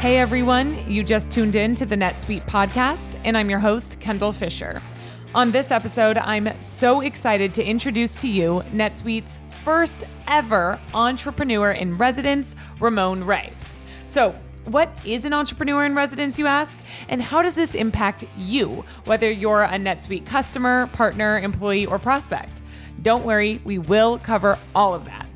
Hey everyone, you just tuned in to the NetSuite podcast, and I'm your host, Kendall Fisher. On this episode, I'm so excited to introduce to you NetSuite's first ever entrepreneur in residence, Ramon Ray. So, what is an entrepreneur in residence, you ask? And how does this impact you, whether you're a NetSuite customer, partner, employee, or prospect? Don't worry, we will cover all of that.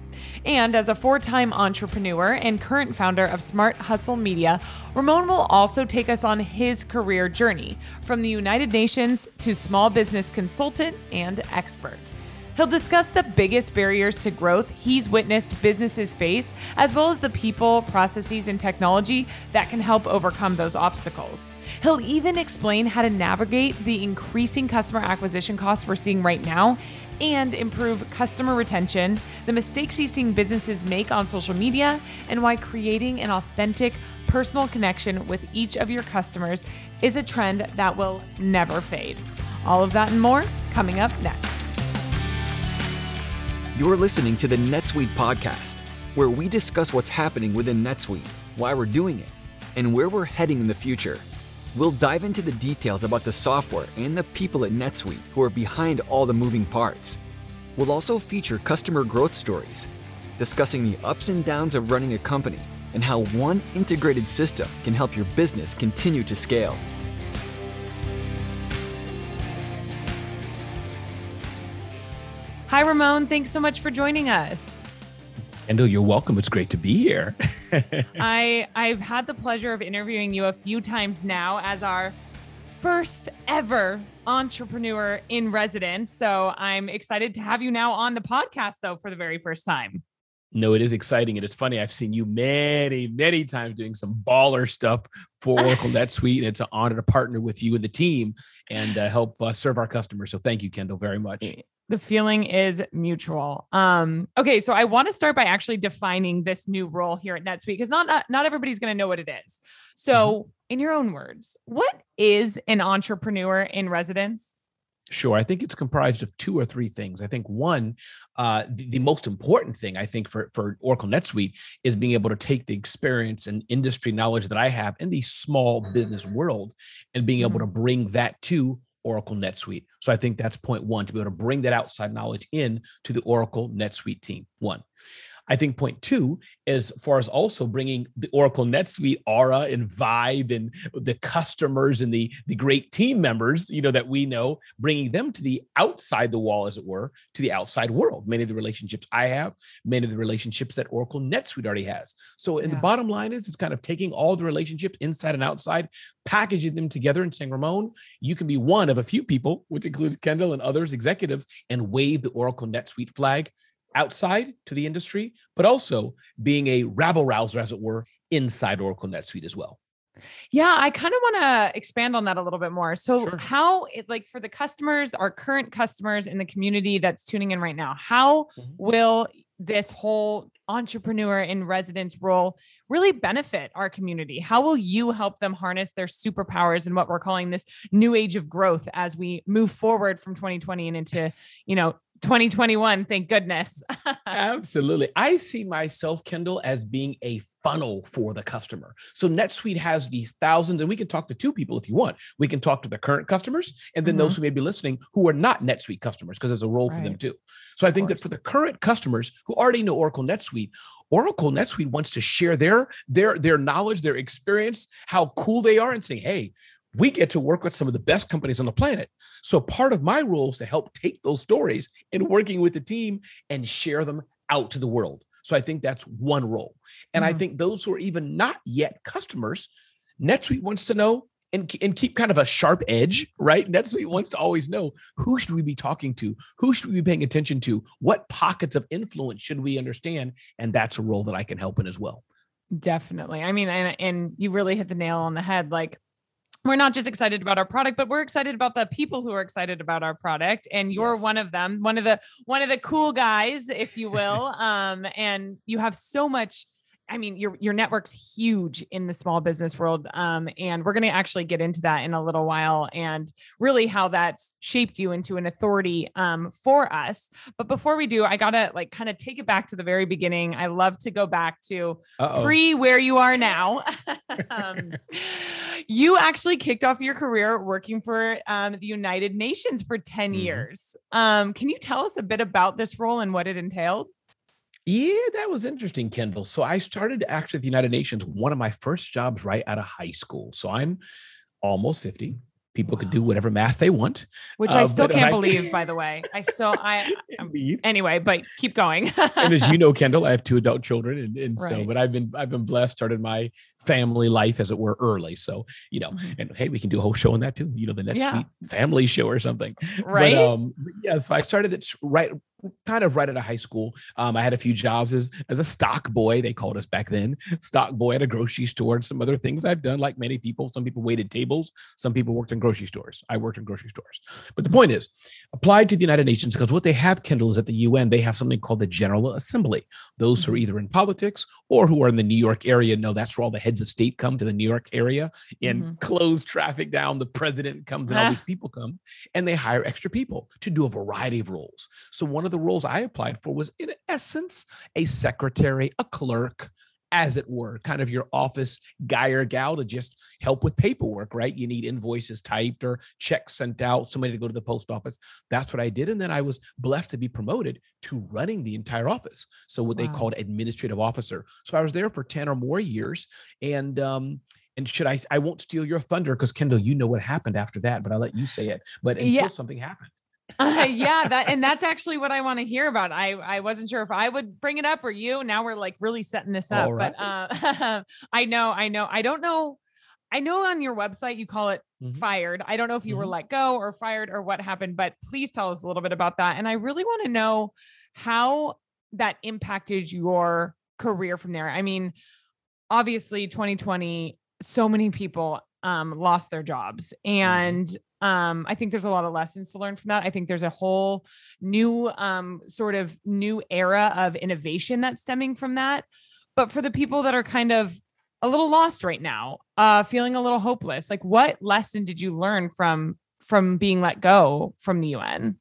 And as a four time entrepreneur and current founder of Smart Hustle Media, Ramon will also take us on his career journey from the United Nations to small business consultant and expert. He'll discuss the biggest barriers to growth he's witnessed businesses face, as well as the people, processes, and technology that can help overcome those obstacles. He'll even explain how to navigate the increasing customer acquisition costs we're seeing right now and improve customer retention, the mistakes he's seeing businesses make on social media, and why creating an authentic, personal connection with each of your customers is a trend that will never fade. All of that and more coming up next. You're listening to the NetSuite podcast, where we discuss what's happening within NetSuite, why we're doing it, and where we're heading in the future. We'll dive into the details about the software and the people at NetSuite who are behind all the moving parts. We'll also feature customer growth stories, discussing the ups and downs of running a company and how one integrated system can help your business continue to scale. Hi, Ramon. Thanks so much for joining us. Kendall, you're welcome. It's great to be here. I I've had the pleasure of interviewing you a few times now as our first ever entrepreneur in residence. So I'm excited to have you now on the podcast though for the very first time. No, it is exciting. And it's funny. I've seen you many, many times doing some baller stuff for Oracle NetSuite. And it's an honor to partner with you and the team and uh, help uh, serve our customers. So thank you, Kendall, very much. The feeling is mutual. Um, okay, so I want to start by actually defining this new role here at NetSuite because not, not not everybody's going to know what it is. So, mm-hmm. in your own words, what is an entrepreneur in residence? Sure. I think it's comprised of two or three things. I think one, uh, the, the, most important thing I think for, for Oracle NetSuite is being able to take the experience and industry knowledge that I have in the small business world and being able to mm-hmm. bring that to Oracle NetSuite. So I think that's point one to be able to bring that outside knowledge in to the Oracle NetSuite team. One. I think point two, as far as also bringing the Oracle NetSuite aura and vibe and the customers and the the great team members, you know, that we know, bringing them to the outside the wall, as it were, to the outside world. Many of the relationships I have, many of the relationships that Oracle NetSuite already has. So, in yeah. the bottom line is, it's kind of taking all the relationships inside and outside, packaging them together, and saying, Ramon, you can be one of a few people, which includes Kendall and others executives, and wave the Oracle NetSuite flag outside to the industry, but also being a rabble rouser, as it were, inside Oracle NetSuite as well. Yeah, I kind of want to expand on that a little bit more. So, sure. how, it, like, for the customers, our current customers in the community that's tuning in right now, how mm-hmm. will this whole entrepreneur in residence role really benefit our community? How will you help them harness their superpowers and what we're calling this new age of growth as we move forward from 2020 and into, you know, 2021 thank goodness. Absolutely. I see myself kendall as being a funnel for the customer. So netsuite has these thousands and we can talk to two people if you want. We can talk to the current customers and then mm-hmm. those who may be listening who are not netsuite customers because there's a role right. for them too. So i think that for the current customers who already know oracle netsuite oracle netsuite wants to share their their their knowledge their experience how cool they are and say hey we get to work with some of the best companies on the planet. So part of my role is to help take those stories and working with the team and share them out to the world. So I think that's one role. And mm-hmm. I think those who are even not yet customers, NetSuite wants to know and, and keep kind of a sharp edge, right? NetSuite wants to always know who should we be talking to? Who should we be paying attention to? What pockets of influence should we understand? And that's a role that I can help in as well. Definitely. I mean, and, and you really hit the nail on the head. Like we're not just excited about our product but we're excited about the people who are excited about our product and you're yes. one of them one of the one of the cool guys if you will um and you have so much I mean, your your network's huge in the small business world, um, and we're going to actually get into that in a little while, and really how that's shaped you into an authority um, for us. But before we do, I gotta like kind of take it back to the very beginning. I love to go back to Uh-oh. pre where you are now. um, you actually kicked off your career working for um, the United Nations for 10 Mhm. years. Um, can you tell us a bit about this role and what it entailed? Yeah, that was interesting, Kendall. So I started actually at the United Nations, one of my first jobs right out of high school. So I'm almost 50. People could do whatever math they want. Which I Uh, still can't I- believe, by the way. I still, I, um, Indeed. anyway, but keep going. and as you know, Kendall, I have two adult children, and, and so, but I've been I've been blessed, started my family life as it were early. So you know, Mhm. and hey, we can do a whole show on that too. You know, the next Yeah. family show or something. right? But, um, yeah, so I started it right, kind of right out of high school. Um, I had a few jobs as as a stock boy. They called us back then, stock boy at a grocery store, and some other things I've done. Like many people, some people waited tables, some people worked in grocery stores. I worked in grocery stores. But the point is, applied to the United Nations because what they have, Kendall, is at the UN they have something called the General Assembly. Those who are either in politics or who are in the New York area know that's where all the heads of state come to the New York area and Mhm. close traffic down. The president comes and all Ah. these people come and they hire extra people to do a variety of roles. So one of the roles I applied for was in essence a secretary, a clerk, as it were, kind of your office guy or gal to just help with paperwork, right? You need invoices typed or checks sent out, somebody to go to the post office. That's what I did. And then I was blessed to be promoted to running the entire office. So what they called administrative officer. So I was there for 10 or more years. And um, and should I I won't steal your thunder because Kendall, you know what happened after that, but I'll let you say it. But until Yeah. something happened. Uh, yeah, that and that's actually what I want to hear about. I I wasn't sure if I would bring it up or you. Now we're like really setting this up, All but uh, I know, I know, I don't know. I know on your website you call it Mhm. fired. I don't know if you were Mhm. let go or fired or what happened, but please tell us a little bit about that. And I really want to know how that impacted your career from there. I mean, obviously 2020 so many people um lost their jobs and um i think there's a lot of lessons to learn from that. I think there's a whole new um sort of new era of innovation that's stemming from that. But for the people that are kind of a little lost right now uh feeling a little hopeless like what lesson did you learn from from being let go from the un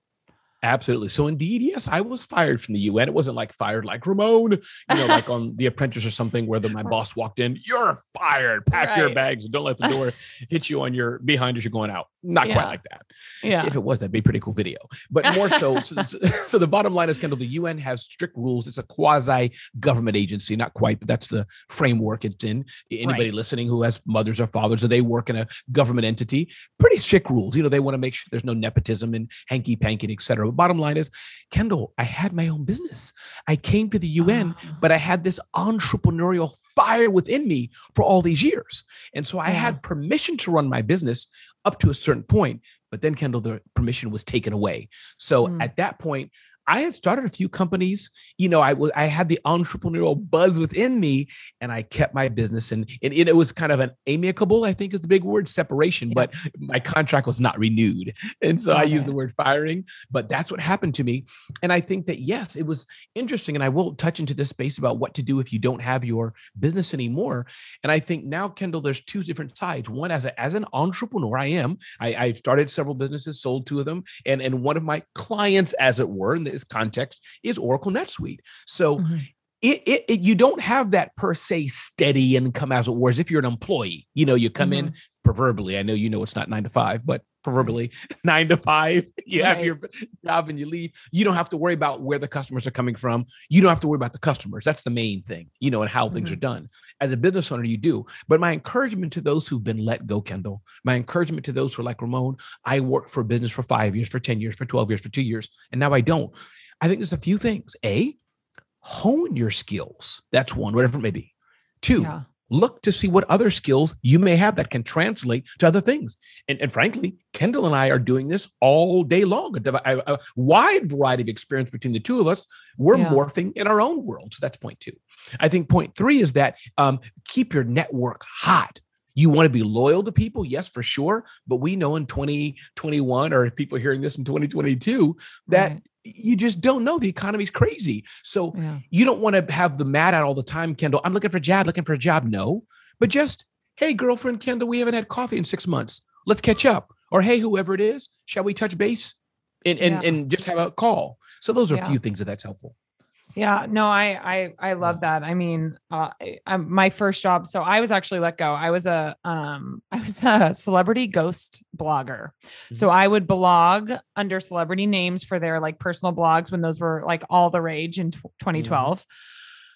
Absolutely. So indeed, yes, I was fired from the UN. It wasn't like fired like Ramon, you know, like on The Apprentice or something where the, my boss walked in, you're fired, pack your bags and don't let the door hit you on your behind as you're going out. Not Yeah. quite like that. yeah If it was, that'd be a pretty cool video. But more so, so, so the bottom line is, Kendall, the UN has strict rules. It's a quasi government agency, not quite, but that's the framework it's in. Anybody Right. listening who has mothers or fathers, or they work in a government entity, pretty strict rules. You know, they want to make sure there's no nepotism and hanky panky, et cetera. Bottom line is, Kendall, I had my own business. I came to the UN, Oh. but I had this entrepreneurial fire within me for all these years. And so I had permission to run my business up to a certain point, but then Kendall, the permission was taken away. So Mm. at that point, I had started a few companies. You know, I was I had the entrepreneurial buzz within me, and I kept my business. And, and it, was kind of an amicable, I think, is the big word separation. Yeah. But my contract was not renewed, and so I Got used the word firing. But that's what happened to me. And I think that yes, it was interesting. And I will touch into this space about what to do if you don't have your business anymore. And I think now, Kendall, there's two different sides. One, as a, as an entrepreneur, I am. I, I've started several businesses, sold two of them, and and one of my clients, as it were, in this context, is Oracle NetSuite. So Mhm. it, it, it you don't have that per se steady income as it were as if you're an employee. You know, you come in proverbially. I know you know it's not nine to five, but proverbially nine to five. You have your job and you leave. You don't have to worry about where the customers are coming from. You don't have to worry about the customers. That's the main thing, you know, and how things Mhm. are done. As a business owner, you do. But my encouragement to those who've been let go, Kendall, my encouragement to those who are like Ramon, I worked for a business for five years, for 10 years, for 12 years, for two years, and now I don't. I think there's a few things. A, hone your skills. That's one, whatever it may be. Two, yeah look to see what other skills you may have that can translate to other things. And, and frankly, Kendall and I are doing this all day long. A, a- wide variety of experience between the two of us. We're Yeah. morphing in our own world. So that's point two. I think point three is that um, keep your network hot. You want to be loyal to people, yes, for sure. But we know in 2021, or people hearing this in 2022, that Right. You just don't know. The economy's crazy. So Yeah. you don't want to have the mad out all the time, Kendall. I'm looking for a job, looking for a job. No, but just, hey, girlfriend Kendall, we haven't had coffee in six months. Let's catch up. Or hey, whoever it is, shall we touch base? And and, Yeah. and just have a call. So those are Yeah. a few things that that's helpful. Yeah, no, I I I love that. I mean, uh, I, I'm- my first job. So I was actually let go. I was a um I was a celebrity ghost blogger. So I would blog under celebrity names for their like personal blogs when those were like all the rage in tw- 2012.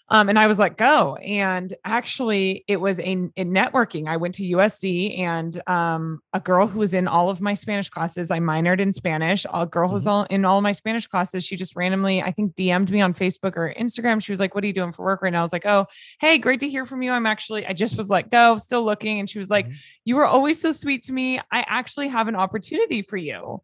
Um, and I was let go. And actually, it was a, in networking. I went to USC, and um, a girl who was in all of my Spanish classes. I minored in Spanish. A girl who was all in all of my Spanish classes. She just randomly, I think, DM'd me on Facebook or Instagram. She was like, "What are you doing for work right now?" I was like, "Oh, hey, great to hear from you. I'm actually, I just was let go, still looking." And she was like, Mhm. "You were always so sweet to me. I actually have an opportunity for you."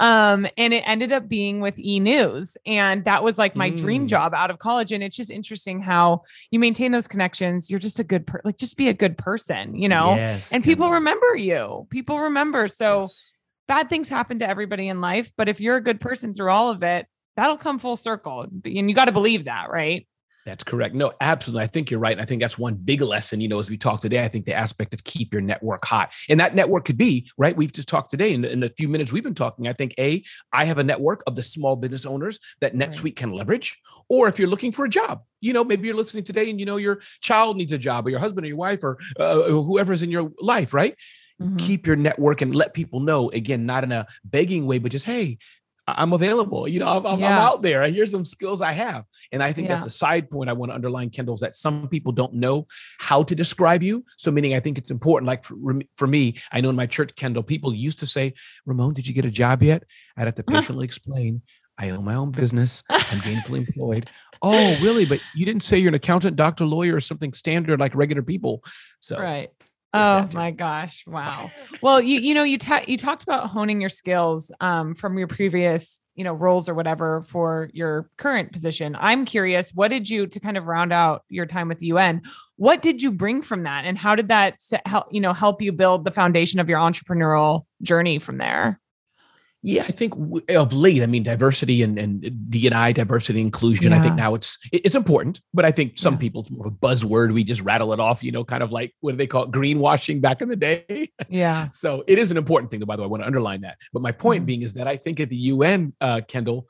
Um, and it ended up being with E News, and that was like my dream Mm. job out of college. And it's just interesting how you maintain those connections. You're just a good, per- like, just be a good person, you know. Yes, and people Kendall. remember you. People remember. So Yes. bad things happen to everybody in life, but if you're a good person through all of it, that'll come full circle. And you got to believe that, right? That's correct. No, absolutely. I think you're right. And I think that's one big lesson, you know, as we talk today. I think the aspect of keep your network hot. And that network could be, right? We've just talked today in, the- in a few minutes we've been talking. I think, A, I have a network of the small business owners that Right. NetSuite can leverage. Or if you're looking for a job, you know, maybe you're listening today and you know your child needs a job or your husband or your wife or uh, whoever's in your life, right? Mhm. keep your network and let people know again not in a begging way but just hey i'm available you know i'm, I'm, I'm out there here's some skills i have and i think that's a side point i want to underline kendall's that some people don't know how to describe you so meaning i think it's important like for, for me i know in my church kendall people used to say ramon did you get a job yet i'd have to patiently explain I own my own business. I'm gainfully employed. Oh, really? But you didn't say you're an accountant, doctor, lawyer, or something standard like regular people. So right. Oh my gosh! Wow. Well, you you know you ta- you talked about honing your skills um, from your previous you know roles or whatever for your current position. I'm curious, what did you to kind of round out your time with UN? What did you bring from that, and how did that help you know help you build the foundation of your entrepreneurial journey from there? Yeah, I think of late, I mean, diversity and, and DNI, diversity inclusion. I think now it's it's important, but I think some Yeah. people it's more of a buzzword. We just rattle it off, you know, kind of like what do they call it, greenwashing back in the day. Yeah. so it is an important thing, though. By the way, I want to underline that. But my point Mhm. being is that I think at the UN, uh, Kendall,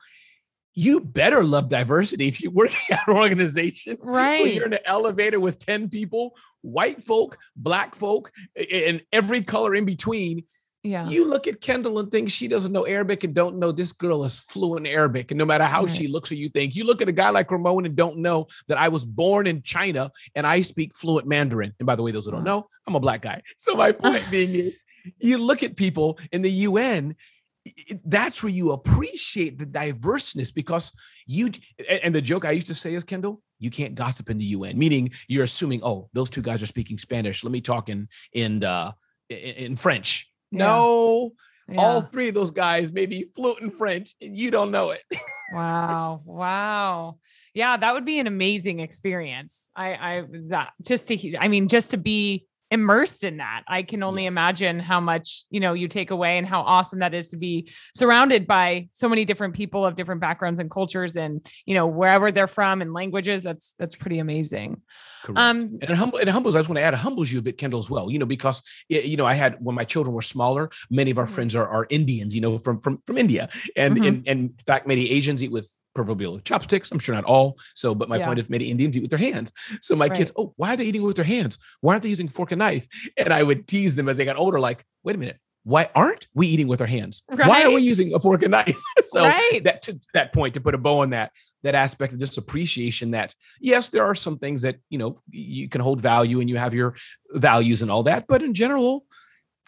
you better love diversity if you work at an organization where Right. you're in an elevator with 10 people, white folk, black folk, and every color in between. Yeah. You look at Kendall and think she doesn't know Arabic and don't know this girl is fluent Arabic. And no matter how she looks or you think, you look at a guy like Ramon and don't know that I was born in China and I speak fluent Mandarin. And by the way, those who don't know, I'm a black guy. So my point being is you look at people in the UN, that's where you appreciate the diverseness because you and the joke I used to say is Kendall, you can't gossip in the UN, meaning you're assuming, oh, those two guys are speaking Spanish. Let me talk in in uh in French. Yeah. No, all three of those guys may be fluent in French and you don't know it. Wow. Wow. Yeah, that would be an amazing experience. I I that just to I mean just to be immersed in that. I can only Yes. imagine how much, you know, you take away and how awesome that is to be surrounded by so many different people of different backgrounds and cultures and, you know, wherever they're from and languages. That's that's pretty amazing. Correct. Um and it humble it humbles. I just want to add, it humbles you a bit, Kendall, as well. You know, because you know, I had when my children were smaller, many of our Mhm. friends are, are Indians. You know, from from from India, and Mhm. and and in fact, many Asians eat with proverbial chopsticks. I'm sure not all. So, but my Yeah. point is, many Indians eat with their hands. So my Right. kids, oh, why are they eating with their hands? Why aren't they using fork and knife? And I would tease them as they got older, like, wait a minute. Why aren't we eating with our hands? Why are we using a fork and knife? so right. that to that point to put a bow on that that aspect of this appreciation that yes there are some things that you know you can hold value and you have your values and all that but in general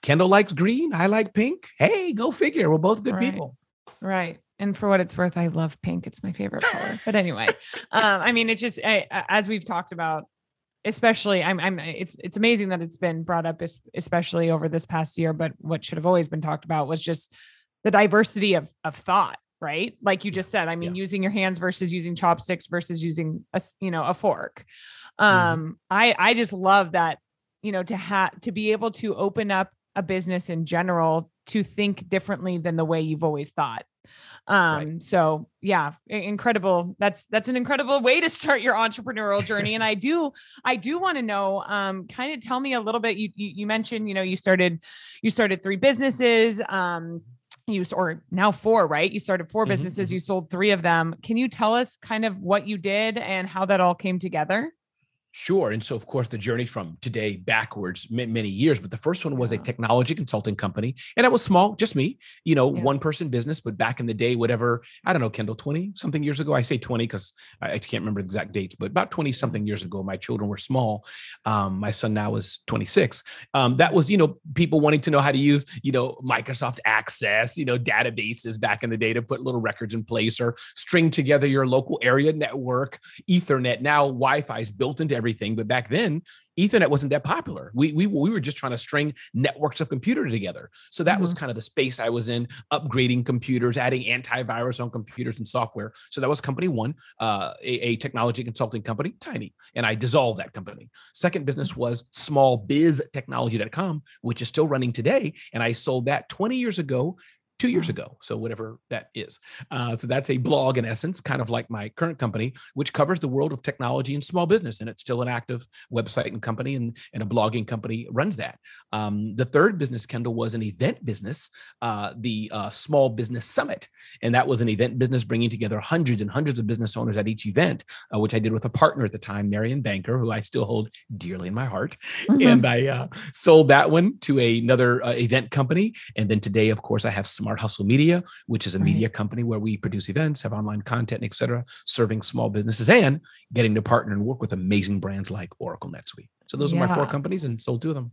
kendall likes green i like pink hey go figure we're both good Right. people Right. And for what it's worth, I love pink. It's my favorite color. But anyway, um, I mean, it's just I, as we've talked about, especially I'm, I'm it's it's amazing that it's been brought up, especially over this past year. But what should have always been talked about was just the diversity of of thought, right? Like you just said, I mean, Yeah. using your hands versus using chopsticks versus using a you know a fork. Mhm. Um, I I just love that you know to have to be able to open up a business in general to think differently than the way you've always thought. Um, right. so yeah, incredible. That's that's an incredible way to start your entrepreneurial journey. and I do, I do want to know, um, kind of tell me a little bit. You, you you mentioned, you know, you started you started three businesses. Um, you or now four, right? You started 4 mm-hmm. businesses, mm-hmm. you sold three of them. Can you tell us kind of what you did and how that all came together? Sure. And so, of course, the journey from today backwards many years, but the first one was a technology consulting company. And it was small, just me, you know, yeah. one person business. But back in the day, whatever, I don't know, Kendall, 20 something years ago, I say 20 because I can't remember the exact dates, but about 20 something years ago, my children were small. Um, my son now is 26. Um, that was, you know, people wanting to know how to use, you know, Microsoft Access, you know, databases back in the day to put little records in place or string together your local area network, Ethernet. Now Wi Fi is built into every everything. But back then, Ethernet wasn't that popular. We we we were just trying to string networks of computers together. So that mm-hmm. was kind of the space I was in, upgrading computers, adding antivirus on computers and software. So that was company one, uh, a, a technology consulting company, tiny, and I dissolved that company. Second business was smallbiztechnology.com, which is still running today, and I sold that 20 years ago two years ago. So whatever that is. Uh, so that's a blog in essence, kind of like my current company, which covers the world of technology and small business. And it's still an active website and company and, and a blogging company runs that. Um, the third business, Kendall, was an event business, uh, the uh, Small Business Summit. And that was an event business bringing together hundreds and hundreds of business owners at each event, uh, which I did with a partner at the time, Marion Banker, who I still hold dearly in my heart. Mm-hmm. And I uh, sold that one to another uh, event company. And then today, of course, I have some Smart Hustle Media, which is a right. media company where we produce events, have online content, etc., serving small businesses and getting to partner and work with amazing brands like Oracle NetSuite. So those yeah. are my four companies, and sold two of them.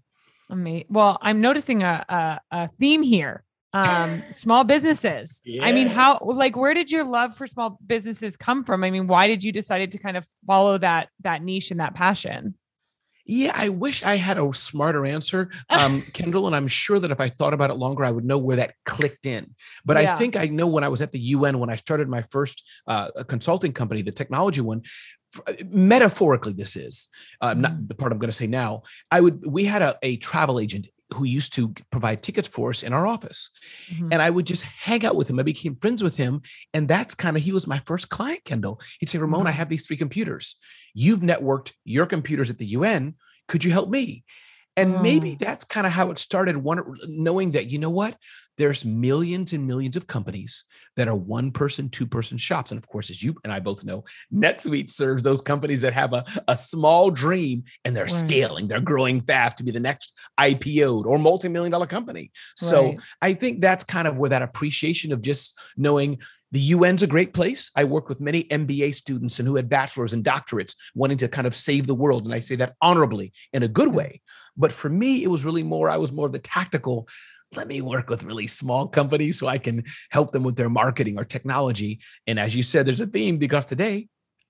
Amazing. Well, I'm noticing a, a, a theme here. Um, small businesses. Yes. I mean, how like where did your love for small businesses come from? I mean, why did you decide to kind of follow that that niche and that passion? Yeah, I wish I had a smarter answer, um, Kendall. And I'm sure that if I thought about it longer, I would know where that clicked in. But yeah. I think I know when I was at the UN, when I started my first uh, consulting company, the technology one, uh, metaphorically this is uh, not the part i'm going to say now i would we had a, a travel agent who used to provide tickets for us in our office. Mm-hmm. And I would just hang out with him. I became friends with him. And that's kind of, he was my first client, Kendall. He'd say, Ramon, mm-hmm. I have these three computers. You've networked your computers at the UN. Could you help me? And maybe mm. that's kind of how it started. One knowing that you know what, there's millions and millions of companies that are one person, two person shops, and of course, as you and I both know, NetSuite serves those companies that have a, a small dream and they're right. scaling, they're growing fast to be the next IPO'd or multi million dollar company. So right. I think that's kind of where that appreciation of just knowing the UN's a great place. I work with many MBA students and who had bachelors and doctorates wanting to kind of save the world. And I say that honorably in a good way. But for me, it was really more, I was more of the tactical. Let me work with really small companies so I can help them with their marketing or technology. And as you said, there's a theme because today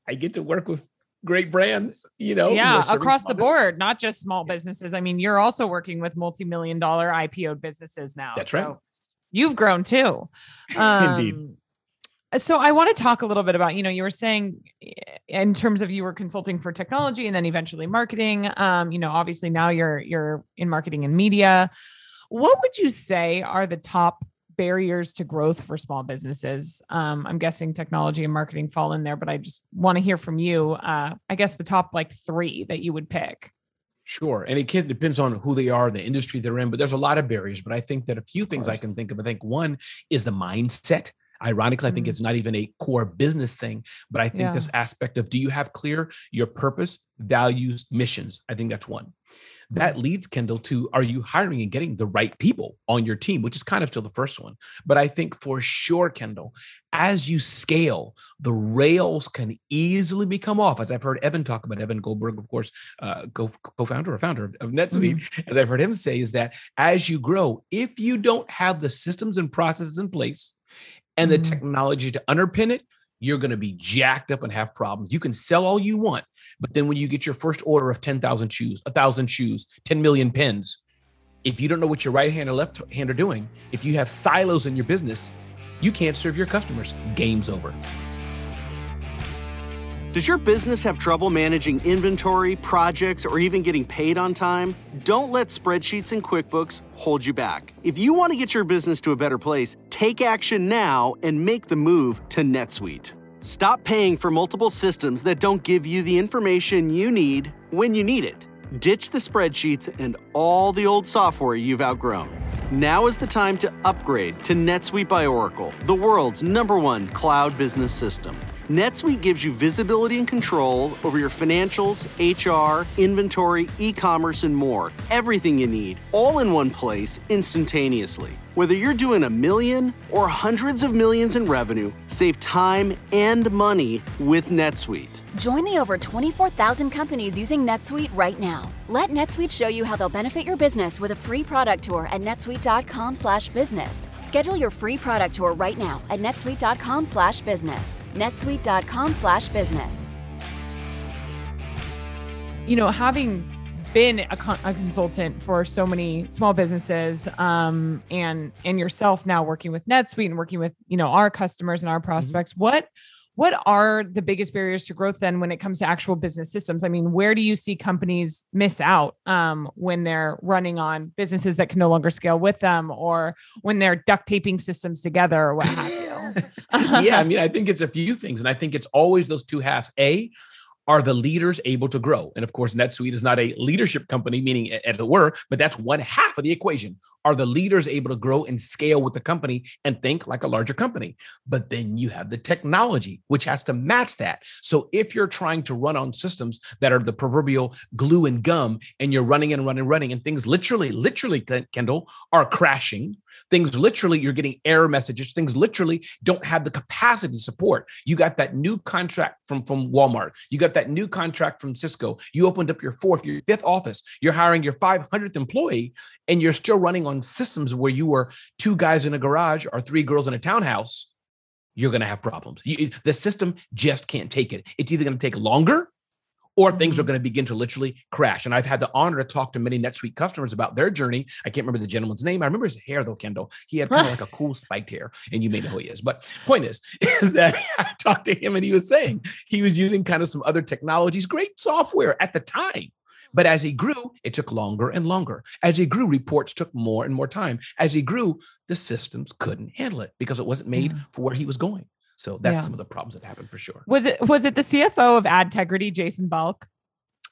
I get to work with great brands, you know. Yeah, across the board, not just small businesses. I mean, you're also working with multi-million dollar IPO businesses now. That's so right. You've grown too. Um, Indeed so I want to talk a little bit about, you know, you were saying eh, in terms of you were consulting for technology and then eventually marketing. Um, you know, obviously now you're you're in marketing and media. What would you say are the top barriers to growth for small businesses? Um, I'm guessing technology and marketing fall in there, but I just want to hear from you. Uh, I guess the top like three that you would pick. Sure. And it can, depends on who they are, the industry they're in, but there's a lot of barriers. But I think that a few things I can think of. I think one is the mindset Ironically, I think mm-hmm. it's not even a core business thing, but I think yeah. this aspect of do you have clear your purpose, values, missions? I think that's one. That leads Kendall to are you hiring and getting the right people on your team, which is kind of still the first one. But I think for sure, Kendall, as you scale, the rails can easily become off. As I've heard Evan talk about, Evan Goldberg, of course, uh, co founder or founder of NetSuite, mm-hmm. as I've heard him say, is that as you grow, if you don't have the systems and processes in place, and the mm-hmm. technology to underpin it, you're going to be jacked up and have problems. You can sell all you want, but then when you get your first order of 10,000 shoes, 1,000 shoes, 10 million pens, if you don't know what your right hand or left hand are doing, if you have silos in your business, you can't serve your customers. Game's over. Does your business have trouble managing inventory, projects, or even getting paid on time? Don't let spreadsheets and QuickBooks hold you back. If you want to get your business to a better place, take action now and make the move to NetSuite. Stop paying for multiple systems that don't give you the information you need when you need it. Ditch the spreadsheets and all the old software you've outgrown. Now is the time to upgrade to NetSuite by Oracle, the world's number one cloud business system. NetSuite gives you visibility and control over your financials, HR, inventory, e commerce, and more. Everything you need, all in one place, instantaneously. Whether you're doing a million or hundreds of millions in revenue, save time and money with NetSuite. Join the over 24,000 companies using NetSuite right now. Let NetSuite show you how they'll benefit your business with a free product tour at netsuite.com/business. Schedule your free product tour right now at netsuite.com/business. netsuite.com/business. You know, having been a, con- a, consultant for so many small businesses um, and and yourself now working with NetSuite and working with you know our customers and our mm-hmm. prospects mm-hmm. what what are the biggest barriers to growth then when it comes to actual business systems? I mean where do you see companies miss out um, when they're running on businesses that can no longer scale with them or when they're duct taping systems together or what have you? Yeah i mean i think it's a few things and i think it's always those two halves. A are the leaders able to grow? And of course, NetSuite is not a leadership company, meaning as it were, but that's one half of the equation. Are the leaders able to grow and scale with the company and think like a larger company? But then you have the technology, which has to match that. So if you're trying to run on systems that are the proverbial glue and gum, and you're running and running, and running, and things literally, literally, Kendall, are crashing, things literally, you're getting error messages, things literally don't have the capacity to support. You got that new contract from, from Walmart, you got that new contract from Cisco, you opened up your fourth, your fifth office, you're hiring your 500th employee, and you're still running on systems where you were two guys in a garage or three girls in a townhouse, you're going to have problems. You, the system just can't take it. It's either going to take longer or things are going to begin to literally crash. And I've had the honor to talk to many NetSuite customers about their journey. I can't remember the gentleman's name. I remember his hair though, Kendall. He had kind of like a cool spiked hair, and you may know who he is. But point is, is that I talked to him and he was saying he was using kind of some other technologies, great software at the time. But as he grew, it took longer and longer. As he grew, reports took more and more time. As he grew, the systems couldn't handle it because it wasn't made mm. for where he was going. So that's yeah. some of the problems that happened for sure. Was it was it the CFO of Adtegrity, Jason Balk?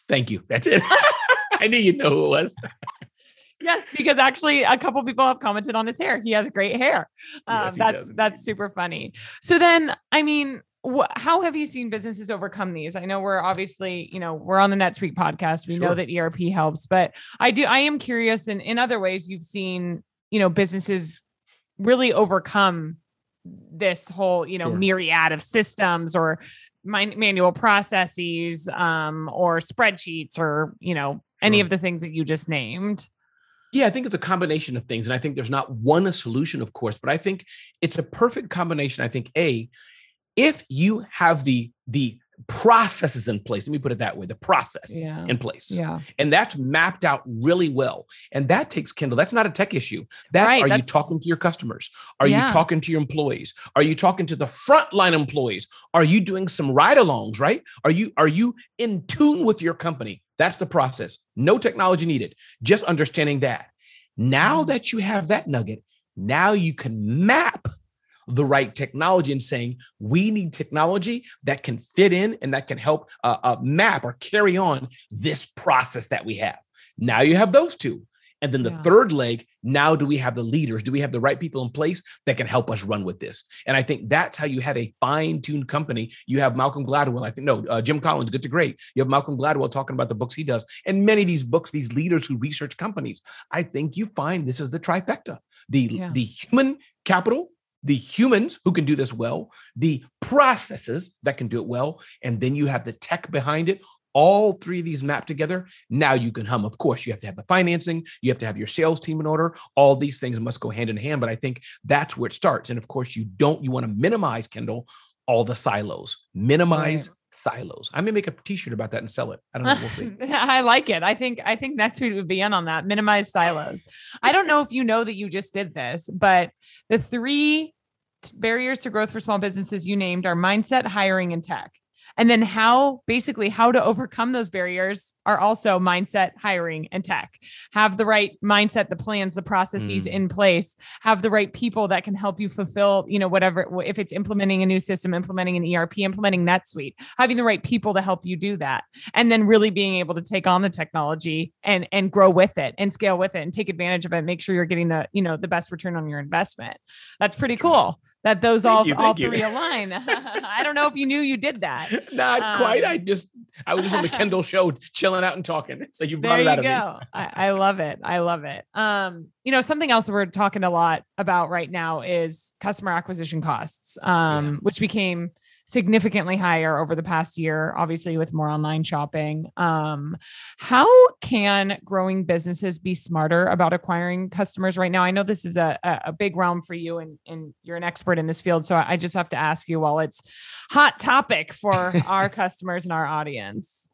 Thank you. That's it. I knew you'd know who it was. yes, because actually a couple people have commented on his hair. He has great hair. Um, yes, that's does. that's super funny. So then, I mean, wh- how have you seen businesses overcome these? I know we're obviously, you know, we're on the NetSuite podcast. We sure. know that ERP helps, but I do. I am curious, and in other ways, you've seen, you know, businesses really overcome this whole you know sure. myriad of systems or manual processes um, or spreadsheets or you know sure. any of the things that you just named yeah, I think it's a combination of things. And I think there's not one solution, of course, but I think it's a perfect combination. I think A, if you have the the processes in place. Let me put it that way the process yeah. in place. Yeah. And that's mapped out really well. And that takes Kendall. That's not a tech issue. That's right, are that's... you talking to your customers? Are yeah. you talking to your employees? Are you talking to the frontline employees? Are you doing some ride-alongs, right? Are you are you in tune with your company? That's the process. No technology needed. Just understanding that. Now that you have that nugget, now you can map the right technology and saying we need technology that can fit in and that can help uh, uh, map or carry on this process that we have. Now you have those two. And then the yeah. third leg, now do we have the leaders? Do we have the right people in place that can help us run with this? And I think that's how you have a fine-tuned company. You have Malcolm Gladwell, I think, no, uh, Jim Collins, good to great. You have Malcolm Gladwell talking about the books he does. And many of these books, these leaders who research companies, I think you find this is the trifecta. The, yeah. the human capital, the humans who can do this well, the processes that can do it well, and then you have the tech behind it. All three of these mapped together. Now you can hum. Of course, you have to have the financing, you have to have your sales team in order. All these things must go hand in hand. But I think that's where it starts. And of course, you don't, you want to minimize, Kendall, all the silos, minimize right silos. I may make a t-shirt about that and sell it. I don't know. We'll see. I like it. I think I think NetSuite would be in on that. Minimize silos. I don't know if you know that you just did this, but the three barriers to growth for small businesses you named are mindset, hiring, and tech. And then how basically how to overcome those barriers are also mindset hiring and tech. Have the right mindset the plans the processes Mm. in place. Have the right people that can help you fulfill you know whatever if it's implementing a new system implementing an erp implementing netsuite having the right people to help you do that. And then really being able to take on the technology and and grow with it and scale with it and take advantage of it make sure you're getting the you know the best return on your investment. That's pretty cool that those Thank all you, all thank you. align i don't know if you knew you did that Not quite. Um, I just I was just on the Kendall show chilling out and talking. So you brought there it out you of me. go I, I love it i love it um you know something else we're talking a lot about right now is customer acquisition costs um which became significantly higher over the past year obviously with more online shopping um how can growing businesses be smarter about acquiring customers right now i know this is a, a big realm for you and and you're an expert in this field so i just have to ask you while it's hot topic for our customers and our audience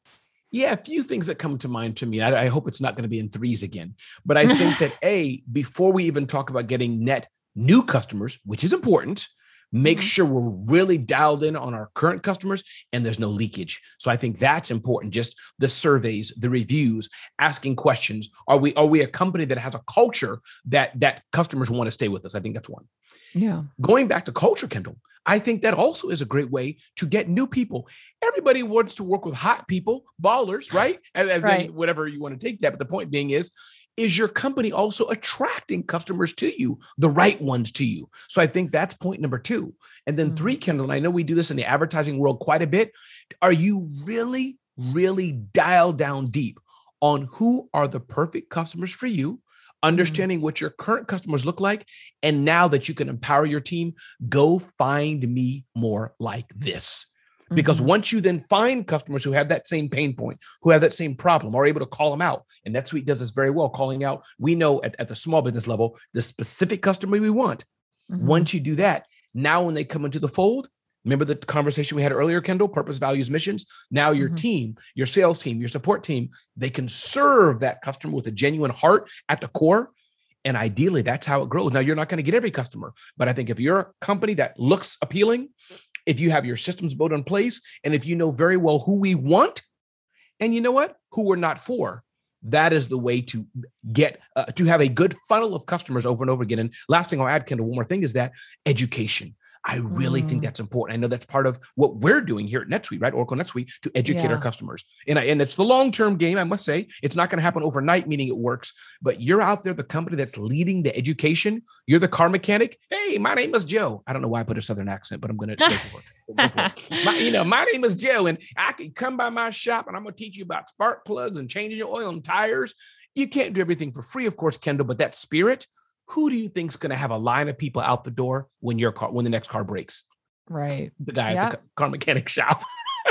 Yeah, a few things that come to mind to me. I, I hope it's not going to be in threes again. But I think that A, before we even talk about getting net new customers, which is important, make Mhm. sure we're really dialed in on our current customers and there's no leakage. So I think that's important. Just the surveys, the reviews, asking questions. Are we are we a company that has a culture that that customers want to stay with us? I think that's one yeah going back to culture, Kendall, I think that also is a great way to get new people. Everybody wants to work with hot people, ballers, right? As, as Right. in whatever you want to take that. But the point being is, is your company also attracting customers to you, the right ones to you? So I think that's point number two. And then Mhm. three, Kendall, and I know we do this in the advertising world quite a bit. Are you really, really dialed down deep on who are the perfect customers for you? Understanding what your current customers look like, and now that you can empower your team, go find me more like this. Because Mhm. once you then find customers who have that same pain point, who have that same problem, are able to call them out. And that NetSuite does this very well, calling out. We know at, at the small business level the specific customer we want. Mhm. Once you do that, now when they come into the fold, remember the conversation we had earlier, Kendall, purpose, values, missions. Now your Mhm. team, your sales team, your support team, they can serve that customer with a genuine heart at the core. And ideally, that's how it grows. Now, you're not going to get every customer, but I think if you're a company that looks appealing, if you have your systems built in place, and if you know very well who we want, and you know what, who we're not for, that is the way to get uh, to have a good funnel of customers over and over again. And last thing I'll add, Kendall, one more thing is that education. I really think Mm. that's important. I know that's part of what we're doing here at NetSuite, right? Oracle NetSuite to educate our customers. And I, and it's the long-term game, I must say. It's not going to happen overnight, meaning it works. But you're out there, the company that's leading the education. You're the car mechanic. Hey, my name is Joe. I don't know why I put a southern accent, but I'm going to go for it. Go for it. My, you know, my name is Joe, and I can come by my shop and I'm going to teach you about spark plugs and changing your oil and tires. You can't do everything for free, of course, Kendall, but that spirit, who do you think's going to have a line of people out the door when your car, when the next car breaks? right. The guy at the car mechanic shop.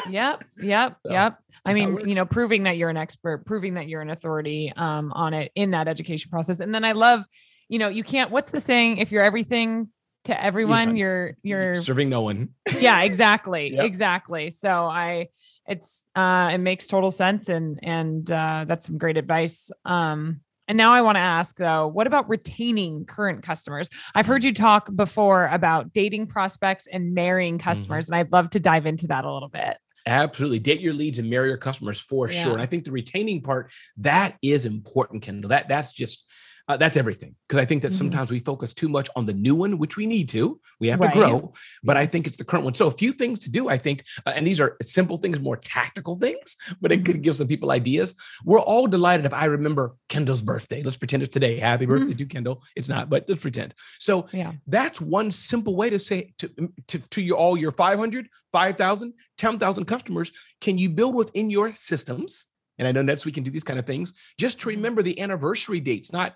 yep yep So, yep. I that's how it mean you know proving that you're an expert proving that you're an authority um on it in that education process. And then i love you know you can't what's the saying? If you're everything to everyone you're you're serving no one. yeah exactly Yep. exactly. So i it's uh it makes total sense and and uh that's some great advice. Um and now i want to ask though what about retaining current customers i've heard you talk before about dating prospects and marrying mm-hmm. customers and i'd love to dive into that a little bit Absolutely. Date your leads and marry your customers for sure. And I think the retaining part, that is important, Kendall. That that's just uh, that's everything. Because I think that Mhm. sometimes we focus too much on the new one, which we need to. We have Right. to grow. But I think it's the current one. So a few things to do, I think, uh, and these are simple things, more tactical things, but it Mm-hmm. could give some people ideas. We're all delighted if I remember Kendall's birthday. Let's pretend it's today. Happy Mhm. birthday to Kendall. It's not, but let's pretend. So yeah that's one simple way to say to to, to your all your 500 5000 10,000 customers can you build within your systems and i know netsuite can do these kind of things just to Mhm. remember the anniversary dates not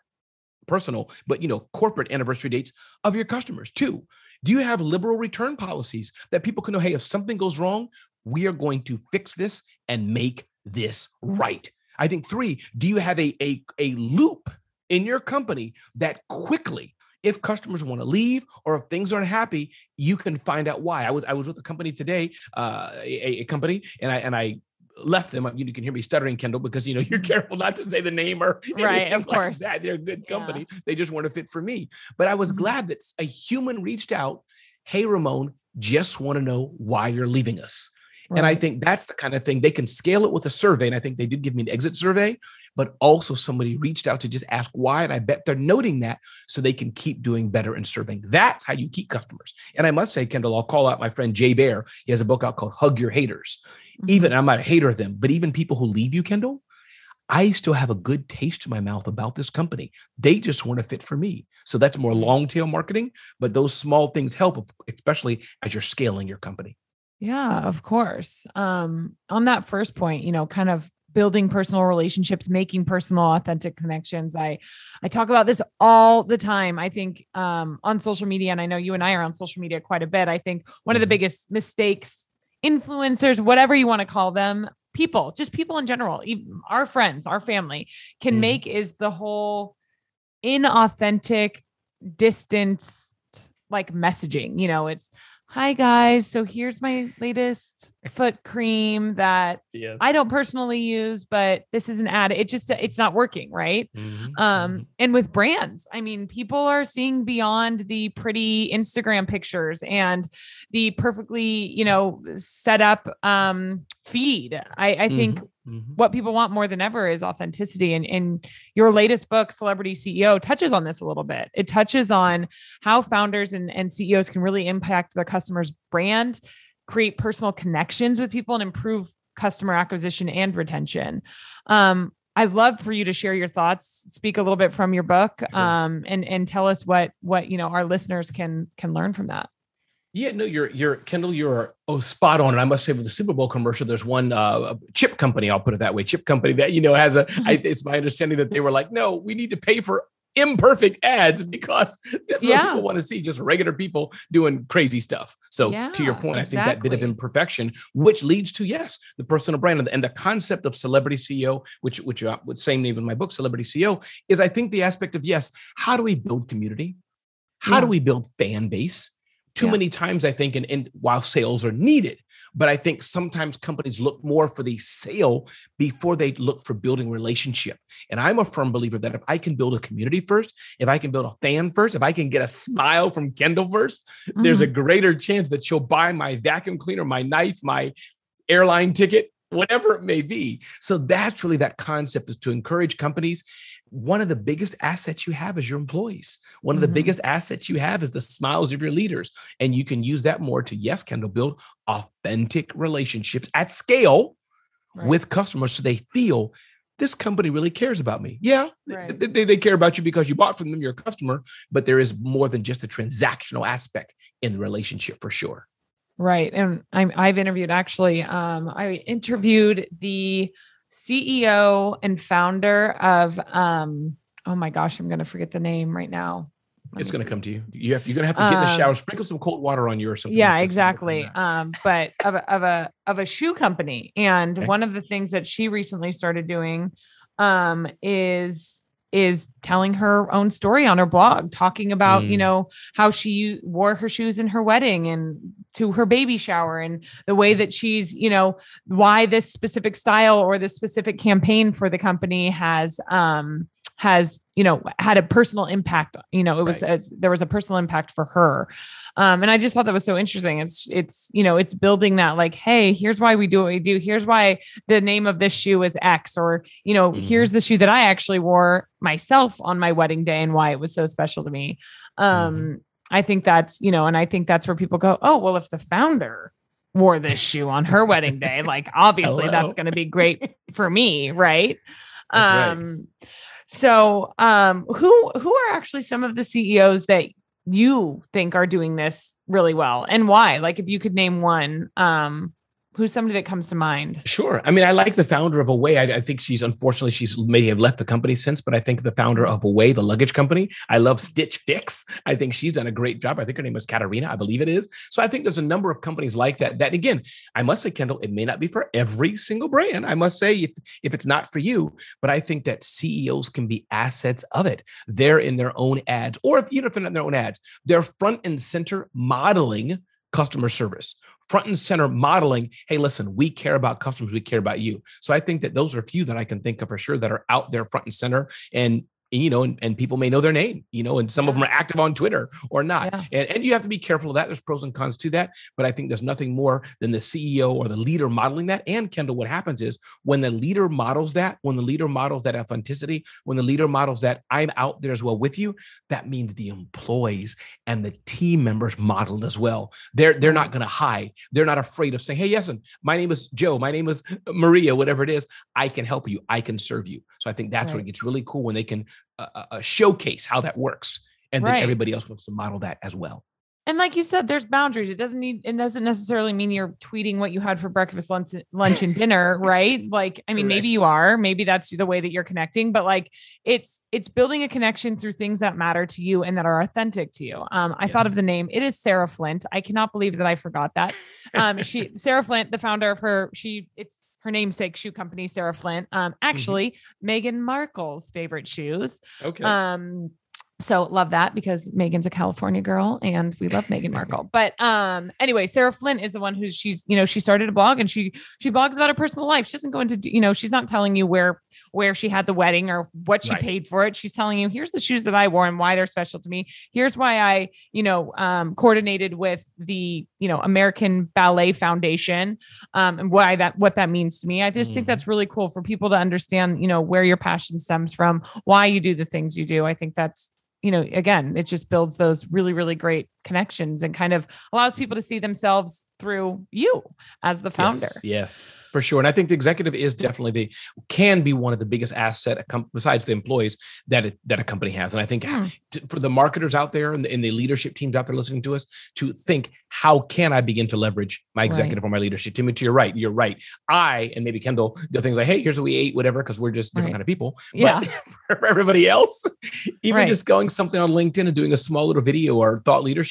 personal but you know corporate anniversary dates of your customers two do you have liberal return policies that people can know hey if something goes wrong we are going to fix this and make this right? I think three do you have a a, a loop in your company that quickly if customers want to leave or if things aren't happy you can find out why? I was i was with a company today uh a, a company and i and i left them you can hear me stuttering kendall because you know you're careful not to say the name or Mm-hmm. Right, of like course. that. they're a good Yeah. company they just weren't a fit for me but i was Mhm. glad that a human reached out hey ramon just want to know why you're leaving us Right. And I think that's the kind of thing they can scale it with a survey. And I think they did give me an exit survey, but also somebody reached out to just ask why. And I bet they're noting that so they can keep doing better in serving. That's how you keep customers. And I must say, Kendall, I'll call out my friend Jay Baer. He has a book out called Hug Your Haters. Mm-hmm. Even I'm not a hater of them, but even people who leave you, Kendall, I still have a good taste in my mouth about this company. They just weren't a fit for me. So that's more mm-hmm. long tail marketing, but those small things help, especially as you're scaling your company. Yeah, of course. Um, on that first point, you know, kind of building personal relationships, making personal authentic connections. I I talk about this all the time. I think um, on social media, and I know you and I are on social media quite a bit. I think one of the mm-hmm. biggest mistakes influencers, whatever you want to call them, people, just people in general, even our friends, our family can mm make is the whole inauthentic, distance like messaging. You know, it's hi guys. So here's my latest foot cream that yeah. I don't personally use, but this is an ad. It just it's not working, right? Mm-hmm. Um, mm-hmm. and with brands, I mean, people are seeing beyond the pretty Instagram pictures and the perfectly, you know, set up um feed. I, I think mm-hmm. Mm-hmm. what people want more than ever is authenticity. And, and your latest book, Celebrity CEO, touches on this a little bit. It touches on how founders and, and CEOs can really impact their customers' brand, create personal connections with people, and improve customer acquisition and retention. Um, I'd love for you to share your thoughts, speak a little bit from your book, um, and and tell us what what you know our listeners can can learn from that. Yeah, no, you're you're Kendall, you're oh spot on. And I must say, with the Super Bowl commercial, there's one uh, chip company, I'll put it that way, chip company that you know has a. I, it's my understanding that they were like, no, we need to pay for imperfect ads because this is yeah. what people want to see just regular people doing crazy stuff. So yeah, to your point, exactly. I think that bit of imperfection, which leads to yes, the personal brand and the concept of celebrity CEO, which which uh, with same name in my book, Celebrity CEO, is I think the aspect of yes, how do we build community? How yeah. do we build fan base? Too yeah. many times i think and, and while sales are needed but i think sometimes companies look more for the sale before they look for building relationship and i'm a firm believer that if i can build a community first if i can build a fan first if i can get a smile from kendall 1st mm-hmm. there's a mm-hmm. greater chance that she'll buy my vacuum cleaner my knife my airline ticket whatever it may be so that's really that concept is to encourage companies one of the biggest assets you have is your employees. One of the mm-hmm. biggest assets you have is the smiles of your leaders. And you can use that more to, yes, Kendall, build authentic relationships at scale right. with customers so they feel this company really cares about me. Yeah, right. they, they, care about you because you bought from them, you're a customer, but there is more than just a transactional aspect in the relationship for sure. Right. And I'm, I've interviewed actually, um, I interviewed the CEO and founder of um oh my gosh, I'm gonna forget the name right now. Let it's gonna see. come to you. You have you're gonna have to get in the shower, um, sprinkle some cold water on you or something. Yeah, exactly. Um, but of a of a of a shoe company. And okay. one of the things that she recently started doing um is is telling her own story on her blog talking about mm. you know how she wore her shoes in her wedding and to her baby shower and the way that she's you know why this specific style or this specific campaign for the company has um has you know had a personal impact you know it was right. as, there was a personal impact for her. Um and i just thought that was so interesting. It's it's you know it's building that like hey here's why we do what we do. Here's why the name of this shoe is x or you know mm-hmm. here's the shoe that i actually wore myself on my wedding day and why it was so special to me. Um mm-hmm. i think that's you know and i think that's where people go oh well if the founder wore this shoe on her wedding day like obviously that's going to be great for me right? Um right so, um, who who are actually some of the CEOs that you think are doing this really well, and why? Like, if you could name one, um, who's somebody that comes to mind? Sure. I mean, I like the founder of Away. I, I, think she's unfortunately she's may have left the company since, but I think the founder of Away, the luggage company, I love Stitch Fix. I think she's done a great job. I think her name was Katarina, I believe it is. So I think there's a number of companies like that. That again, I must say, Kendall, it may not be for every single brand. I must say, if if it's not for you, but I think that CEOs can be assets of it. They're in their own ads, or if even if they're not in their own ads, they're front and center modeling customer service front and center modeling hey listen we care about customers we care about you. So i think that those are a few that i can think of for sure that are out there front and center. And you know, and, and people may know their name, you know, and some of them are active on Twitter or not. Yeah. And, and you have to be careful of that. There's pros and cons to that. But I think there's nothing more than the CEO or the leader modeling that. And Kendall, what happens is when the leader models that, when the leader models that authenticity, when the leader models that I'm out there as well with you, that means the employees and the team members modeled as well. They're they're not going to hide. They're not afraid of saying, "Hey, yes, and my name is Joe. My name is Maria. Whatever it is, I can help you. I can serve you." So I think that's right. when it gets really cool when they can uh, uh, uh, showcase how that works, and then everybody else wants to model that as well. And like you said, there's boundaries. It doesn't need it doesn't necessarily mean you're tweeting what you had for breakfast, lunch, lunch and dinner, right? Like, I mean, Correct. maybe you are, maybe that's the way that you're connecting, but like it's it's building a connection through things that matter to you and that are authentic to you. Um, I yes. thought of the name. It is Sarah Flint. I cannot believe that I forgot that. Um, she Sarah Flint, the founder of her, she it's her namesake shoe company, Sarah Flint. Um, mm-hmm. actually, mm-hmm. Meghan Markle's favorite shoes. Okay. Um, so love that because Meghan's a California girl and we love Meghan Markle. But um anyway, Sarah Flint is the one who's she's you know she started a blog and she she blogs about her personal life. She doesn't go into you know she's not telling you where where she had the wedding or what she right. paid for it. She's telling you here's the shoes that I wore and why they're special to me. Here's why I you know um coordinated with the you know American Ballet Foundation um and why that what that means to me. I just mm-hmm. think that's really cool for people to understand you know where your passion stems from, why you do the things you do. I think that's you know, again, it just builds those really, really great connections and kind of allows people to see themselves through you as the founder. Yes, yes, for sure. And I think the executive is definitely the can be one of the biggest asset besides the employees that it, that a company has. And I think mm. for the marketers out there and the, and the, leadership teams out there listening to us to think how can I begin to leverage my executive right. or my leadership team? And to your right, you're right. I and maybe Kendall do things like, hey, here's what we ate, whatever, because we're just different right. kind of people. Yeah. But for everybody else, even right. just going something on LinkedIn and doing a small little video or thought leadership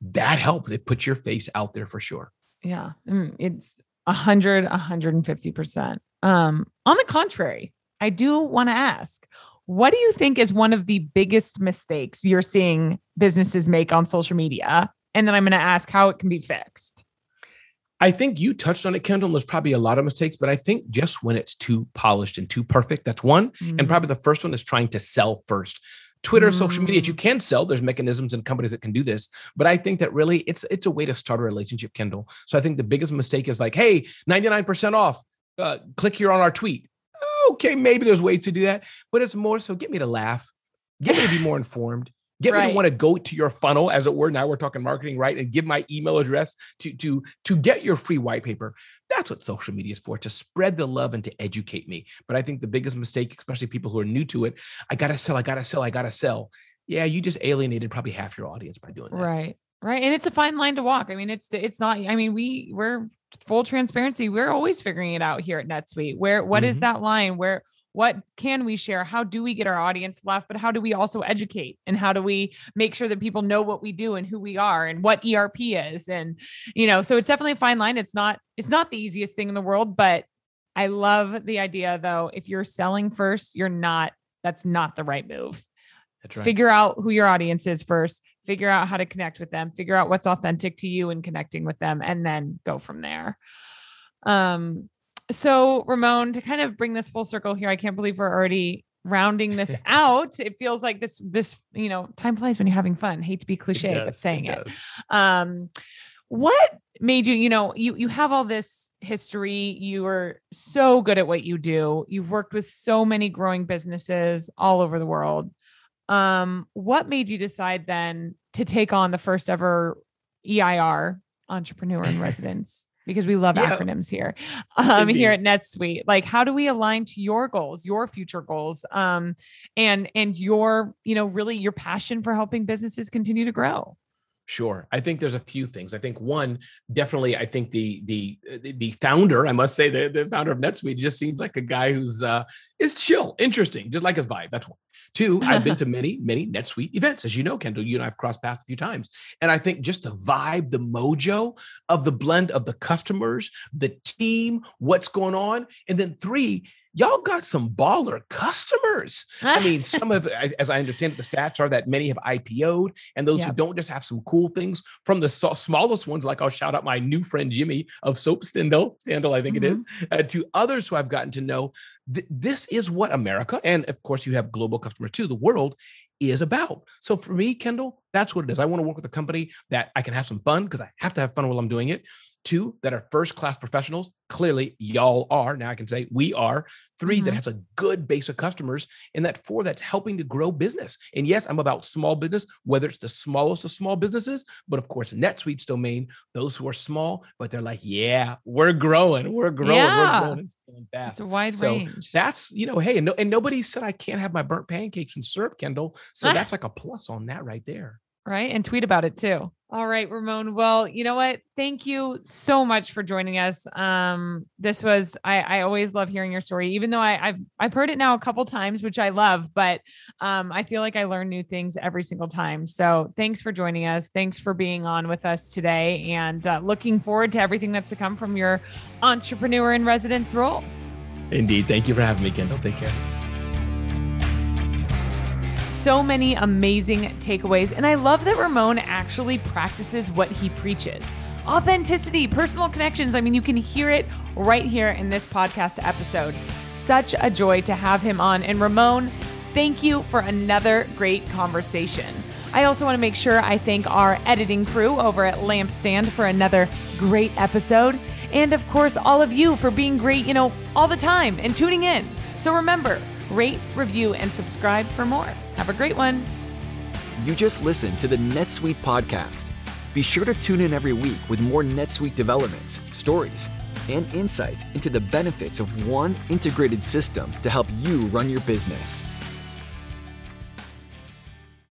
that helps. It puts your face out there for sure. Yeah. Mm, it's a hundred, a hundred and fifty percent. Um, on the contrary, I do want to ask, what do you think is one of the biggest mistakes you're seeing businesses make on social media? And then I'm going to ask how it can be fixed. I think you touched on it, Kendall. There's probably a lot of mistakes, but I think just when it's too polished and too perfect, that's one. Mm. And probably the first one is trying to sell first. Twitter, mm. social media, you mm. can sell. There's mechanisms and companies that can do this, but I think that really it's it's a way to start a relationship, Kendall. So I think the biggest mistake is like, hey, 99% off. Uh, click here on our tweet. Okay, maybe there's ways to do that, but it's more so get me to laugh, get me to be more informed, get right. me to want to go to your funnel, as it were. Now we're talking marketing, right? And give my email address to to to get your free white paper. That's what social media is for to spread the love and to educate me. But I think the biggest mistake, especially people who are new to it, I got to sell, I got to sell, I got to sell. Yeah, you just alienated probably half your audience by doing that. Right. Right. And it's a fine line to walk. I mean, it's it's not, I mean, we we're full transparency. We're always figuring it out here at NetSuite. Where what mm-hmm. is that line? Where what can we share? How do we get our audience left? But how do we also educate? And how do we make sure that people know what we do and who we are and what erp is? And you know so it's definitely a fine line. It's not it's not the easiest thing in the world but i love the idea though. If you're selling first you're not that's not the right move. Right. Figure out who your audience is first, figure out how to connect with them, figure out what's authentic to you and connecting with them, and then go from there. Um, so, Ramon, to kind of bring this full circle here, I can't believe we're already rounding this out. It feels like this, this, you know, time flies when you're having fun. Hate to be cliche, does, but saying it. it. Um, what made you, you know, you you have all this history. You are so good at what you do. You've worked with so many growing businesses all over the world. Um, what made you decide then to take on the first ever EIR entrepreneur in residence? Because we love yeah. acronyms here um Indeed. here at netsuite like how do we align to your goals your future goals um and and your you know really your passion for helping businesses continue to grow Sure. I think there's a few things. I think one, definitely, I think the the the founder, I must say, the, the founder of NetSuite just seems like a guy who's uh is chill, interesting, just like his vibe. That's one. Two, I've been to many, many NetSuite events. As you know, Kendall, you and I have crossed paths a few times. And I think just the vibe, the mojo of the blend of the customers, the team, what's going on. And then three, y'all got some baller customers. I mean, some of, as I understand it, the stats are that many have IPO'd, and those yep. who don't just have some cool things from the so- smallest ones, like I'll shout out my new friend Jimmy of Soap Stendal, I think mm-hmm. it is, uh, to others who I've gotten to know. Th- this is what America, and of course, you have global customers too, the world is about. So for me, Kendall, that's what it is. I want to work with a company that I can have some fun because I have to have fun while I'm doing it two that are first class professionals. Clearly, y'all are. Now I can say we are. 3 mm-hmm. that has a good base of customers. And that four that's helping to grow business. And yes, I'm about small business, whether it's the smallest of small businesses, but of course, NetSuite's domain, those who are small, but they're like, yeah, we're growing, we're growing, yeah. we're growing. It's fast. It's a wide so range. That's, you know, hey, and, no, and nobody said I can't have my burnt pancakes and syrup, Kendall. So that's like a plus on that right there right? And tweet about it too. All right, Ramon. Well, you know what? Thank you so much for joining us. Um, this was I, I always love hearing your story, even though I, have I've heard it now a couple times, which I love, but um, I feel like I learn new things every single time. So thanks for joining us. Thanks for being on with us today, and uh, looking forward to everything that's to come from your entrepreneur in residence role. Indeed. Thank you for having me, Kendall. Take care so many amazing takeaways, and I love that Ramon actually practices what he preaches authenticity, personal connections. I mean, you can hear it right here in this podcast episode. Such a joy to have him on. And Ramon, thank you for another great conversation. I also want to make sure I thank our editing crew over at Lampstand for another great episode. And of course, all of you for being great, you know, all the time and tuning in. So remember, rate, review, and subscribe for more. Have a great one. You just listened to the NetSuite podcast. Be sure to tune in every week with more NetSuite developments, stories, and insights into the benefits of one integrated system to help you run your business.